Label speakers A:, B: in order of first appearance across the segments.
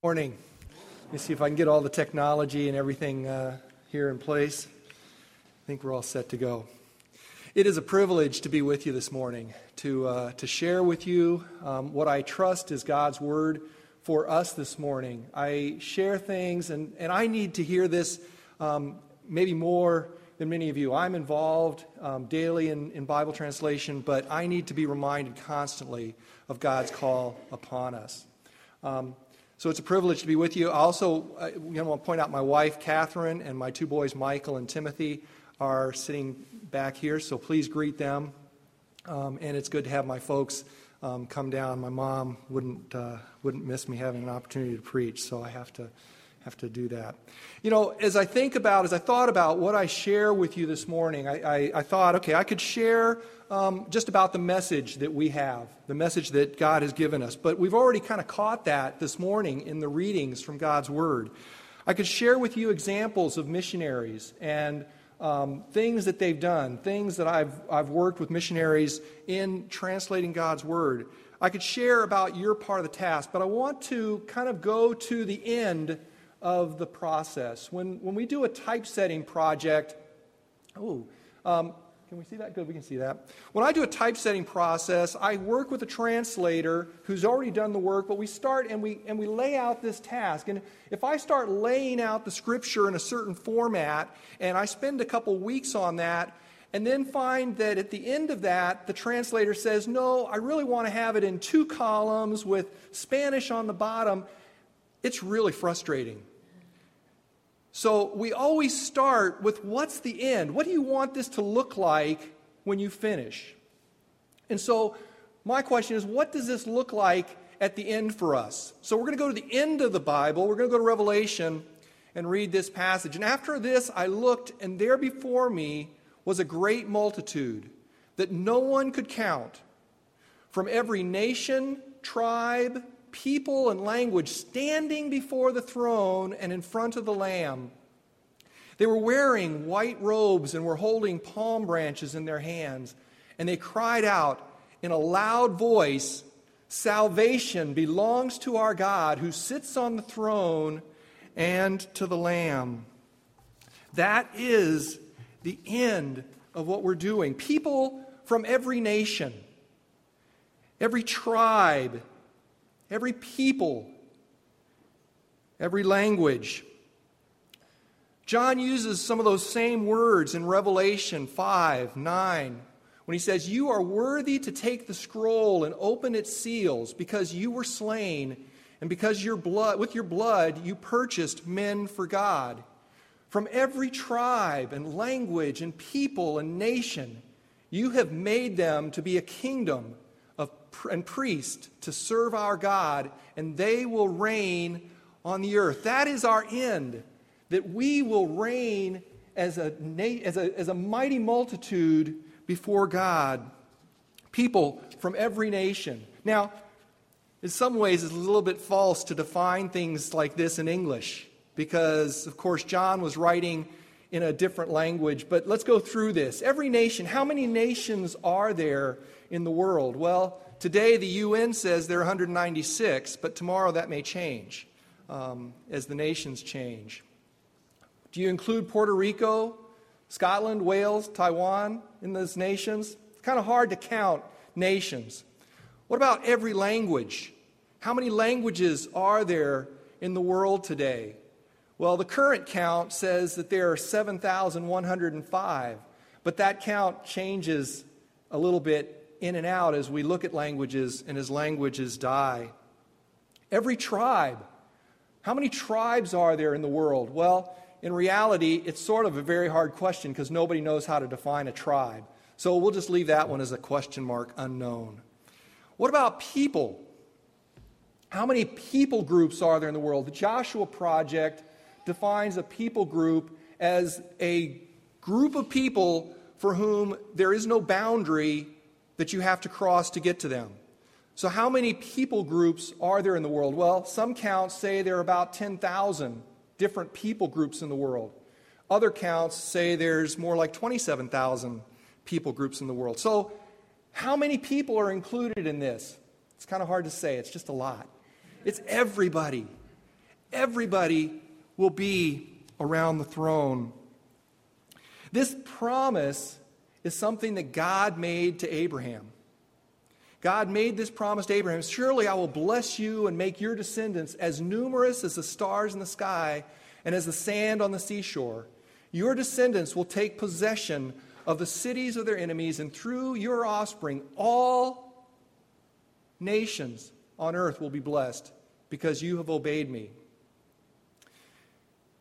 A: Morning. Let me see if I can get all the technology and everything uh, here in place. I think we're all set to go. It is a privilege to be with you this morning, to, uh, to share with you um, what I trust is God's word for us this morning. I share things, and, and I need to hear this um, maybe more than many of you. I'm involved um, daily in, in Bible translation, but I need to be reminded constantly of God's call upon us. Um, so it's a privilege to be with you. I also I you know, want to point out my wife, Catherine, and my two boys, Michael and Timothy, are sitting back here, so please greet them. Um, and it's good to have my folks um, come down. My mom wouldn't, uh, wouldn't miss me having an opportunity to preach, so I have to, have to do that. You know, as I think about, as I thought about what I share with you this morning, I, I, I thought, okay, I could share um, just about the message that we have, the message that God has given us. But we've already kind of caught that this morning in the readings from God's Word. I could share with you examples of missionaries and um, things that they've done, things that I've, I've worked with missionaries in translating God's Word. I could share about your part of the task, but I want to kind of go to the end of the process. When, when we do a typesetting project, oh, um, can we see that? Good, we can see that. When I do a typesetting process, I work with a translator who's already done the work, but we start and we, and we lay out this task. And if I start laying out the scripture in a certain format, and I spend a couple weeks on that, and then find that at the end of that, the translator says, No, I really want to have it in two columns with Spanish on the bottom, it's really frustrating. So we always start with what's the end? What do you want this to look like when you finish? And so my question is what does this look like at the end for us? So we're going to go to the end of the Bible. We're going to go to Revelation and read this passage. And after this, I looked, and there before me was a great multitude that no one could count from every nation, tribe, people and language standing before the throne and in front of the Lamb. They were wearing white robes and were holding palm branches in their hands. And they cried out in a loud voice Salvation belongs to our God who sits on the throne and to the Lamb. That is the end of what we're doing. People from every nation, every tribe, every people, every language. John uses some of those same words in Revelation 5 9 when he says, You are worthy to take the scroll and open its seals because you were slain, and because your blood, with your blood you purchased men for God. From every tribe and language and people and nation, you have made them to be a kingdom and priests to serve our God, and they will reign on the earth. That is our end, that we will reign as a, as a, as a mighty multitude before God, people from every nation. Now, in some ways, it's a little bit false to define things like this in English because, of course, John was writing in a different language. But let's go through this. Every nation, how many nations are there in the world? Well, Today, the UN says there are 196, but tomorrow that may change um, as the nations change. Do you include Puerto Rico, Scotland, Wales, Taiwan in those nations? It's kind of hard to count nations. What about every language? How many languages are there in the world today? Well, the current count says that there are 7,105, but that count changes a little bit in and out as we look at languages and as languages die. Every tribe. How many tribes are there in the world? Well, in reality, it's sort of a very hard question because nobody knows how to define a tribe. So we'll just leave that one as a question mark unknown. What about people? How many people groups are there in the world? The Joshua Project defines a people group as a group of people for whom there is no boundary that you have to cross to get to them. So, how many people groups are there in the world? Well, some counts say there are about 10,000 different people groups in the world. Other counts say there's more like 27,000 people groups in the world. So, how many people are included in this? It's kind of hard to say, it's just a lot. It's everybody. Everybody will be around the throne. This promise is something that God made to Abraham. God made this promise to Abraham Surely I will bless you and make your descendants as numerous as the stars in the sky and as the sand on the seashore. Your descendants will take possession of the cities of their enemies, and through your offspring, all nations on earth will be blessed because you have obeyed me.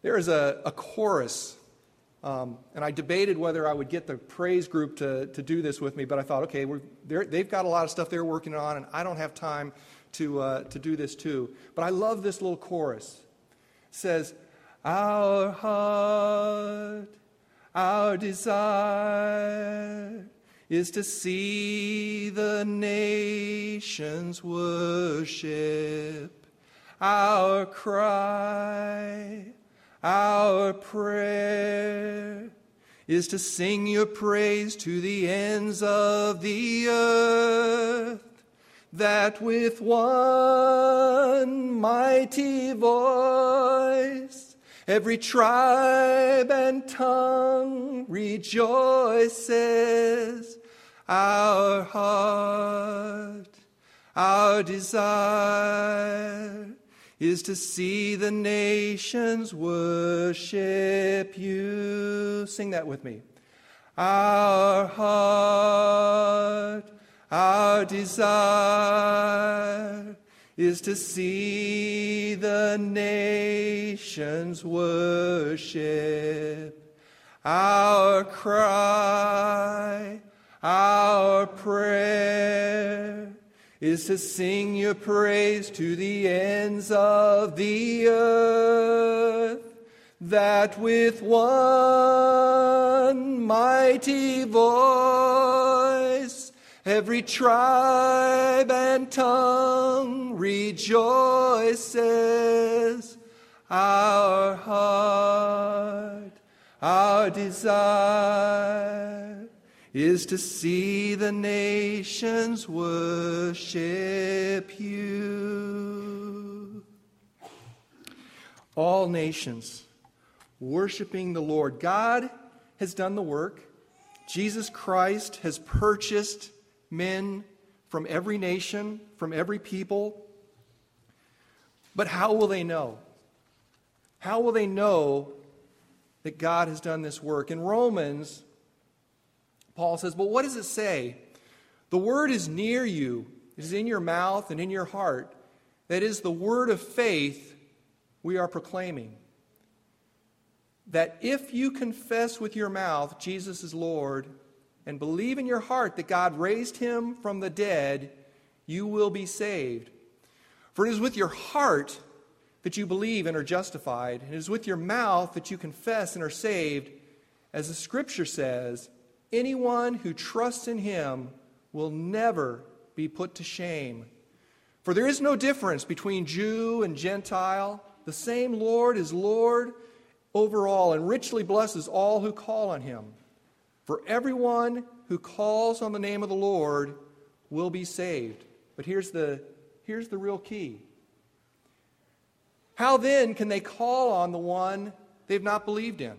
A: There is a, a chorus, um, and I debated whether I would get the praise group to, to do this with me, but I thought, okay, they've got a lot of stuff they're working on, and I don't have time to, uh, to do this too. But I love this little chorus. It says, Our heart, our desire is to see the nations worship. Our cry, our prayer is to sing your praise to the ends of the earth, that with one mighty voice every tribe and tongue rejoices. Our heart, our desire is to see the nations worship you. Sing that with me. Our heart, our desire is to see the nations worship. Our cry, our prayer is to sing your praise to the ends of the earth, that with one mighty voice every tribe and tongue rejoices. Our heart, our desire is to see the nations worship you. All nations worshiping the Lord. God has done the work. Jesus Christ has purchased men from every nation, from every people. But how will they know? How will they know that God has done this work? In Romans, Paul says, But what does it say? The word is near you, it is in your mouth and in your heart. That is the word of faith we are proclaiming. That if you confess with your mouth Jesus is Lord and believe in your heart that God raised him from the dead, you will be saved. For it is with your heart that you believe and are justified, and it is with your mouth that you confess and are saved, as the scripture says. Anyone who trusts in him will never be put to shame. For there is no difference between Jew and Gentile. The same Lord is Lord over all and richly blesses all who call on him. For everyone who calls on the name of the Lord will be saved. But here's the, here's the real key. How then can they call on the one they've not believed in?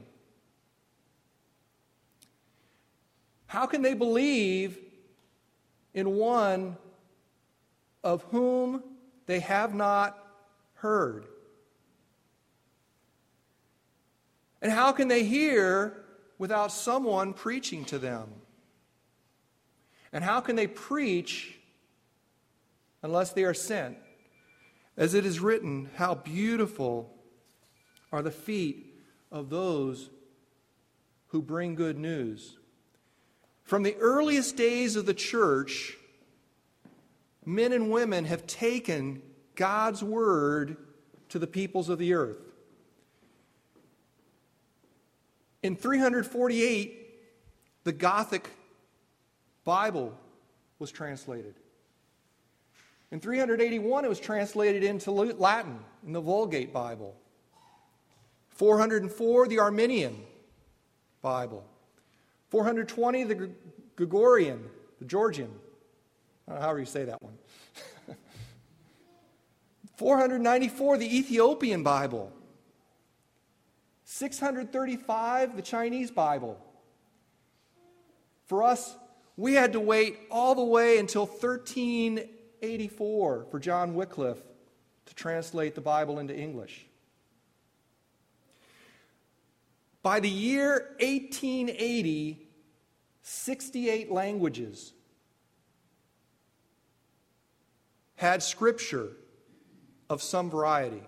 A: How can they believe in one of whom they have not heard? And how can they hear without someone preaching to them? And how can they preach unless they are sent? As it is written, how beautiful are the feet of those who bring good news. From the earliest days of the church, men and women have taken God's word to the peoples of the earth. In 348, the Gothic Bible was translated. In 381, it was translated into Latin in the Vulgate Bible. 404, the Armenian Bible. 420, the Gregorian, the Georgian. I don't know how you say that one. 494, the Ethiopian Bible. 635, the Chinese Bible. For us, we had to wait all the way until 1384 for John Wycliffe to translate the Bible into English. By the year 1880, 68 languages had scripture of some variety.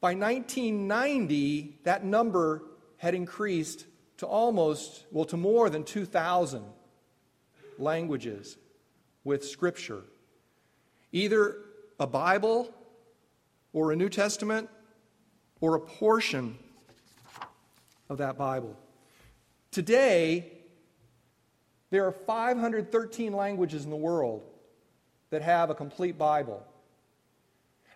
A: By 1990, that number had increased to almost, well, to more than 2,000 languages with Scripture. Either a Bible or a New Testament or a portion of that Bible. Today, there are 513 languages in the world that have a complete Bible.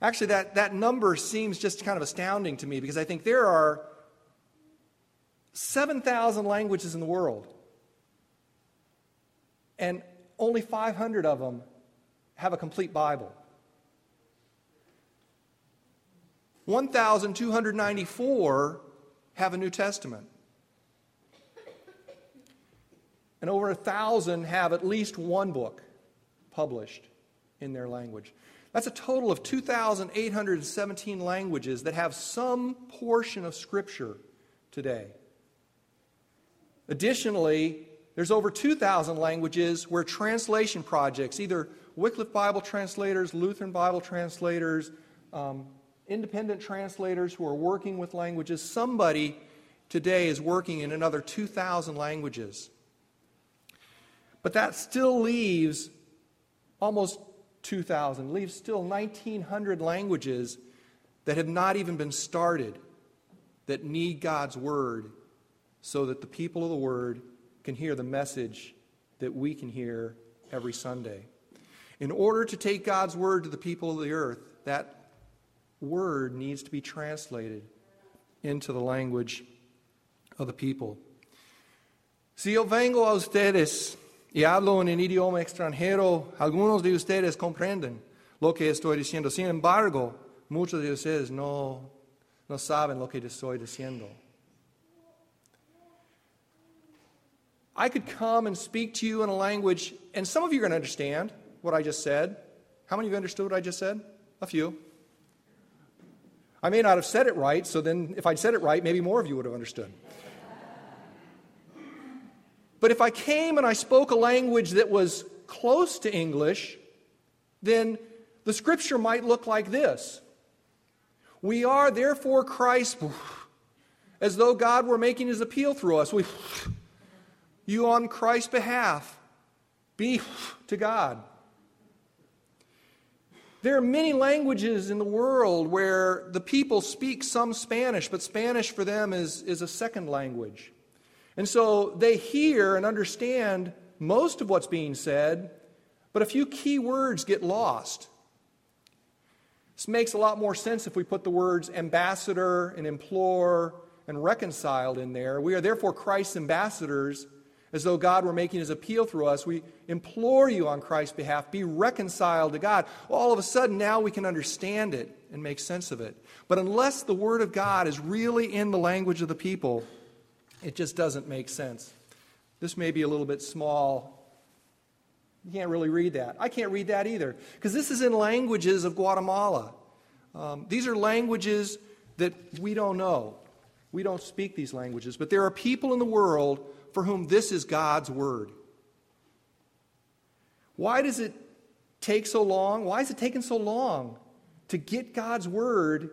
A: Actually, that, that number seems just kind of astounding to me because I think there are 7,000 languages in the world, and only 500 of them have a complete Bible. 1,294 have a New Testament. And over a thousand have at least one book published in their language. That's a total of 2,817 languages that have some portion of Scripture today. Additionally, there's over 2,000 languages where translation projects, either Wycliffe Bible translators, Lutheran Bible translators, um, independent translators who are working with languages, somebody today is working in another 2,000 languages. But that still leaves almost 2,000, leaves still 1,900 languages that have not even been started that need God's Word so that the people of the Word can hear the message that we can hear every Sunday. In order to take God's Word to the people of the earth, that Word needs to be translated into the language of the people. Si yo vengo a ustedes y hablo en un idioma extranjero, algunos de ustedes comprenden lo que estoy diciendo. Sin embargo, muchos de ustedes no, no saben lo que estoy diciendo. I could come and speak to you in a language, and some of you are going to understand what I just said. How many of you understood what I just said? A few. I may not have said it right, so then if I'd said it right, maybe more of you would have understood. But if I came and I spoke a language that was close to English, then the scripture might look like this We are therefore Christ, as though God were making his appeal through us. We you on Christ's behalf. Be to God. There are many languages in the world where the people speak some Spanish, but Spanish for them is, is a second language. And so they hear and understand most of what's being said, but a few key words get lost. This makes a lot more sense if we put the words ambassador and implore and reconciled in there. We are therefore Christ's ambassadors as though God were making his appeal through us. We implore you on Christ's behalf, be reconciled to God. All of a sudden, now we can understand it and make sense of it. But unless the Word of God is really in the language of the people, it just doesn't make sense. This may be a little bit small. You can't really read that. I can't read that either, because this is in languages of Guatemala. Um, these are languages that we don't know. We don't speak these languages, but there are people in the world for whom this is God's word. Why does it take so long? Why is it taking so long to get God's word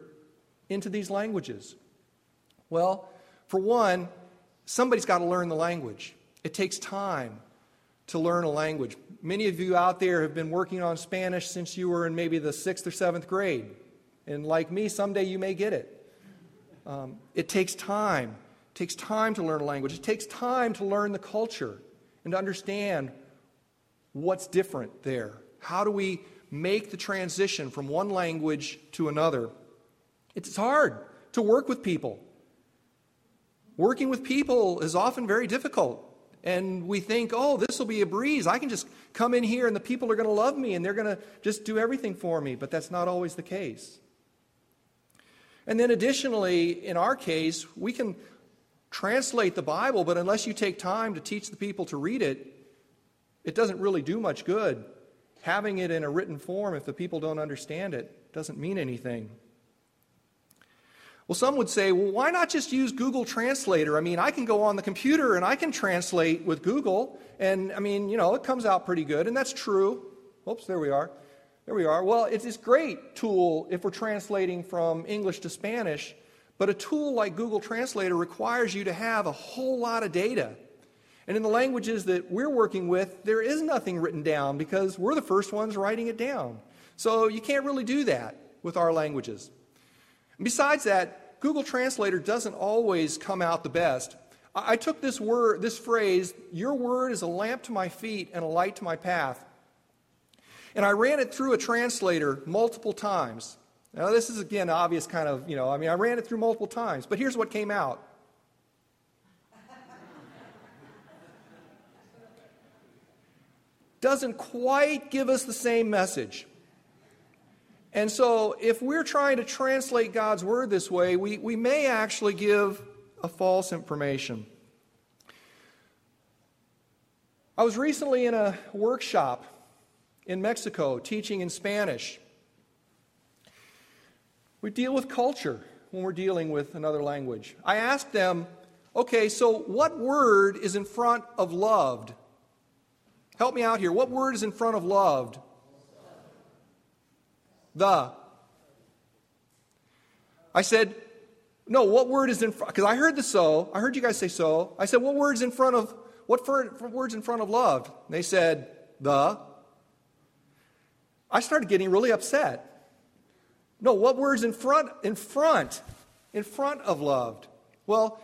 A: into these languages? Well, for one, somebody's got to learn the language. It takes time to learn a language. Many of you out there have been working on Spanish since you were in maybe the sixth or seventh grade. And like me, someday you may get it. Um, it takes time. It takes time to learn a language. It takes time to learn the culture and to understand what's different there. How do we make the transition from one language to another? It's hard to work with people. Working with people is often very difficult. And we think, oh, this will be a breeze. I can just come in here and the people are going to love me and they're going to just do everything for me. But that's not always the case. And then additionally, in our case, we can translate the Bible, but unless you take time to teach the people to read it, it doesn't really do much good. Having it in a written form, if the people don't understand it, doesn't mean anything. Well, some would say, well, why not just use Google Translator? I mean, I can go on the computer and I can translate with Google, and I mean, you know, it comes out pretty good, and that's true. Oops, there we are. There we are. Well, it's this great tool if we're translating from English to Spanish, but a tool like Google Translator requires you to have a whole lot of data. And in the languages that we're working with, there is nothing written down because we're the first ones writing it down. So you can't really do that with our languages. besides that, Google Translator doesn't always come out the best. I, took this word, this phrase, your word is a lamp to my feet and a light to my path. And I ran it through a translator multiple times. Now, this is again obvious kind of, you know, I mean, I ran it through multiple times, but here's what came out. Doesn't quite give us the same message. And so, if we're trying to translate God's word this way, we, we may actually give a false information. I was recently in a workshop in Mexico teaching in Spanish. We deal with culture when we're dealing with another language. I asked them, okay, so what word is in front of loved? Help me out here. What word is in front of loved? The. I said, no, what word is in front? Because I heard the so. I heard you guys say so. I said, what word's in front of, what for, word's in front of loved? And they said, the. I started getting really upset. No, what word's in front, in front, in front of loved? Well,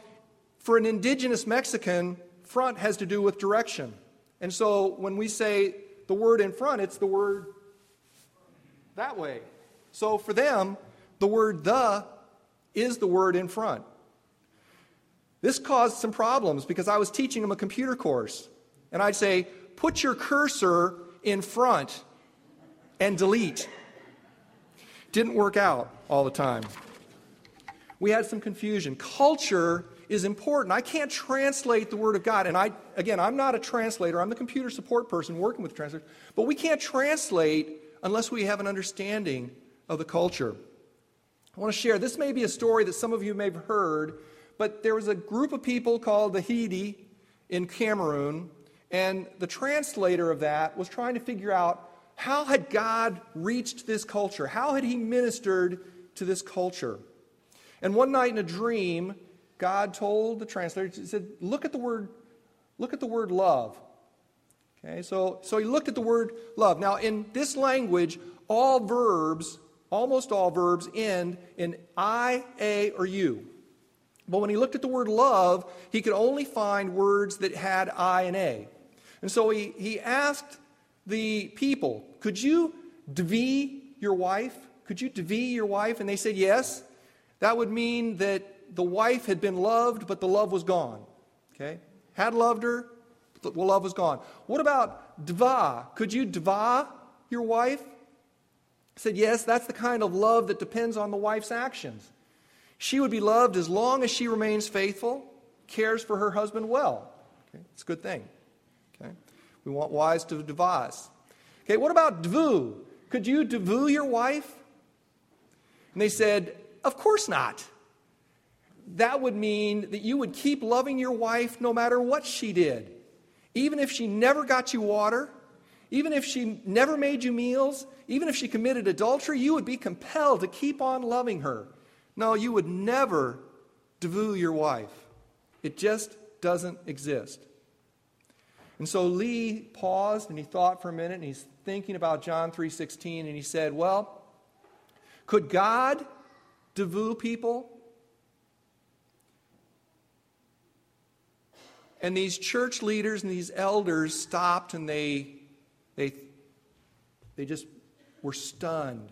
A: for an indigenous Mexican, front has to do with direction. And so when we say the word in front, it's the word that way. So for them, the word the is the word in front. This caused some problems because I was teaching them a computer course. And I'd say, put your cursor in front and delete. Didn't work out all the time. We had some confusion. Culture is important. I can't translate the Word of God. And I, again, I'm not a translator, I'm the computer support person working with translators. But we can't translate unless we have an understanding of the culture. I want to share this may be a story that some of you may have heard, but there was a group of people called the Hdi in Cameroon, and the translator of that was trying to figure out how had God reached this culture? How had he ministered to this culture? And one night in a dream, God told the translator, he said, look at the word, look at the word love. Okay, so, so he looked at the word love. Now, in this language, all verbs, almost all verbs, end in I, A, or U. But when he looked at the word love, he could only find words that had I and A. And so he, he asked the people, Could you dv your wife? Could you dv your wife? And they said yes. That would mean that the wife had been loved, but the love was gone. Okay? Had loved her, but the love was gone. What about dva? Could you dva your wife? Said, yes, that's the kind of love that depends on the wife's actions. She would be loved as long as she remains faithful, cares for her husband well. Okay? It's a good thing. We want wives to devise. Okay, what about dvu? Could you dvu your wife? And they said, Of course not. That would mean that you would keep loving your wife no matter what she did. Even if she never got you water, even if she never made you meals, even if she committed adultery, you would be compelled to keep on loving her. No, you would never devu your wife. It just doesn't exist. And so Lee paused and he thought for a minute and he's thinking about John 3:16 and he said, "Well, could God devu people? And these church leaders and these elders stopped and they, they, they just were stunned.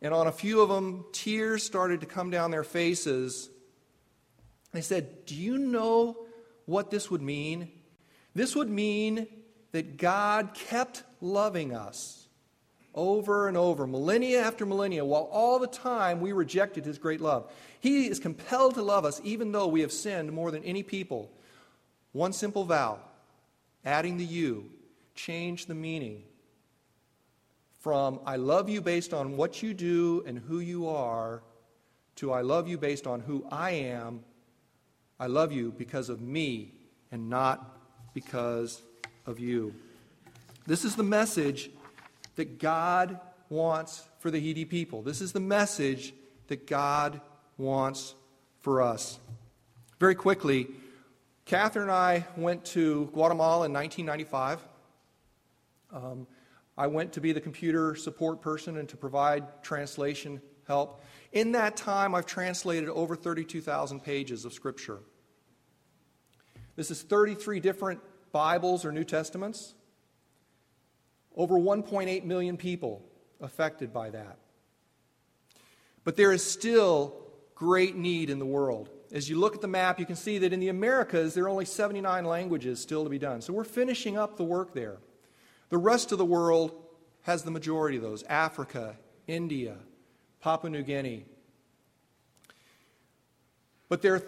A: And on a few of them, tears started to come down their faces. They said, Do you know what this would mean? This would mean that God kept loving us over and over, millennia after millennia, while all the time we rejected his great love. He is compelled to love us even though we have sinned more than any people. One simple vow, adding the you, changed the meaning from I love you based on what you do and who you are to I love you based on who I am. I love you because of me and not because of you. This is the message that God wants for the Hdi people. This is the message that God wants for us. Very quickly, Catherine and I went to Guatemala in 1995. Um, I went to be the computer support person and to provide translation help. In that time, I've translated over 32,000 pages of Scripture. This is 33 different Bibles or New Testaments. Over 1.8 million people affected by that. But there is still great need in the world. As you look at the map, you can see that in the Americas, there are only 79 languages still to be done. So we're finishing up the work there. The rest of the world has the majority of those Africa, India, Papua New Guinea. But there are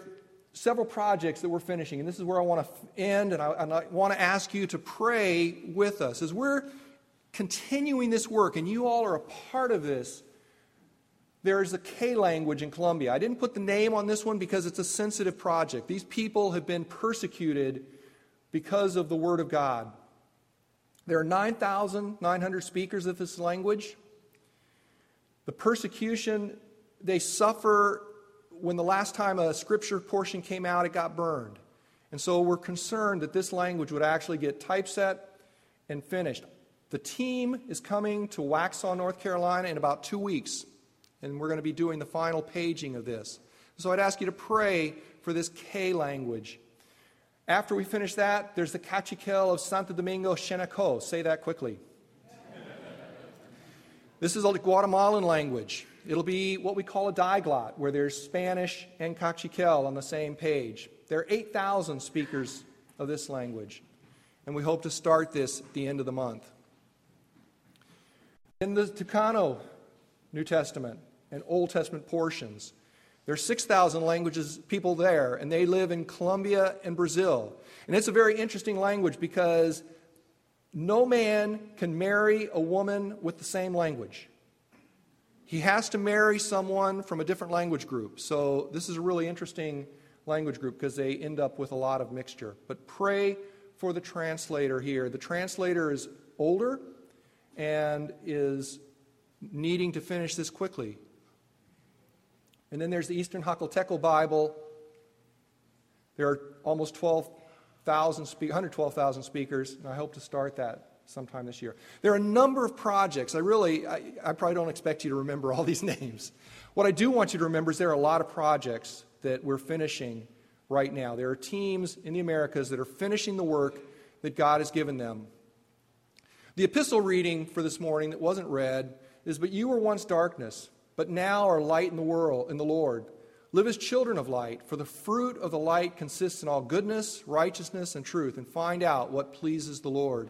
A: several projects that we're finishing, and this is where I want to end, and I, and I want to ask you to pray with us. As we're continuing this work, and you all are a part of this, there's a K language in Colombia. I didn't put the name on this one because it's a sensitive project. These people have been persecuted because of the Word of God. There are 9,900 speakers of this language. The persecution they suffer when the last time a scripture portion came out, it got burned. And so we're concerned that this language would actually get typeset and finished. The team is coming to Waxhaw, North Carolina in about two weeks, and we're going to be doing the final paging of this. So I'd ask you to pray for this K language. After we finish that, there's the Kaqchikel of Santo Domingo Xenacoj. Say that quickly. This is a Guatemalan language. It'll be what we call a diglot, where there's Spanish and Kaqchikel on the same page. There are 8,000 speakers of this language, and we hope to start this at the end of the month. In the Tucano New Testament and Old Testament portions, there are 6,000 languages, people there, and they live in Colombia and Brazil. And it's a very interesting language because no man can marry a woman with the same language. He has to marry someone from a different language group. So this is a really interesting language group because they end up with a lot of mixture. But pray for the translator here. The translator is older and is needing to finish this quickly. And then there's the Eastern Huckle Jakalteco Bible. There are almost 12,000 spe- 112,000 speakers, and I hope to start that sometime this year. There are a number of projects. I really, I, I probably don't expect you to remember all these names. What I do want you to remember is there are a lot of projects that we're finishing right now. There are teams in the Americas that are finishing the work that God has given them. The epistle reading for this morning that wasn't read is But you were once darkness, but now are light in the world, in the Lord. Live as children of light, for the fruit of the light consists in all goodness, righteousness, and truth, and find out what pleases the Lord.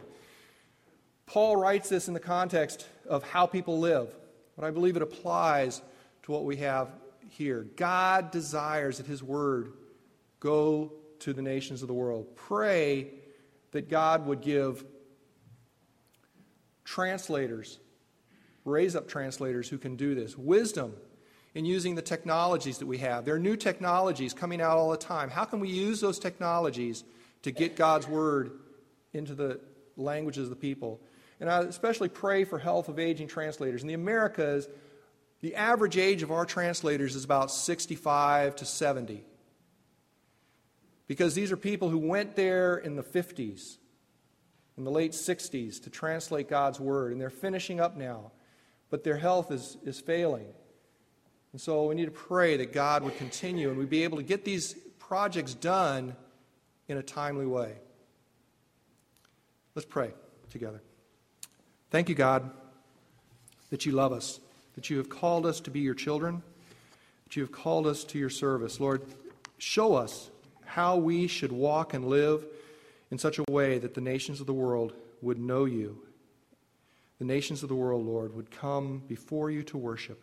A: Paul writes this in the context of how people live, but I believe it applies to what we have here. God desires that His word go to the nations of the world. Pray that God would give translators, raise up translators who can do this, wisdom in using the technologies that we have. There are new technologies coming out all the time. How can we use those technologies to get God's word into the languages of the people? And I especially pray for health of aging translators. In the Americas, the average age of our translators is about 65 to 70. Because these are people who went there in the 50s in the late 60s to translate God's word, and they're finishing up now, but their health is, is failing. And so we need to pray that God would continue and we'd be able to get these projects done in a timely way. Let's pray together. Thank you, God, that you love us, that you have called us to be your children, that you have called us to your service. Lord, show us how we should walk and live in such a way that the nations of the world would know you. The nations of the world, Lord, would come before you to worship.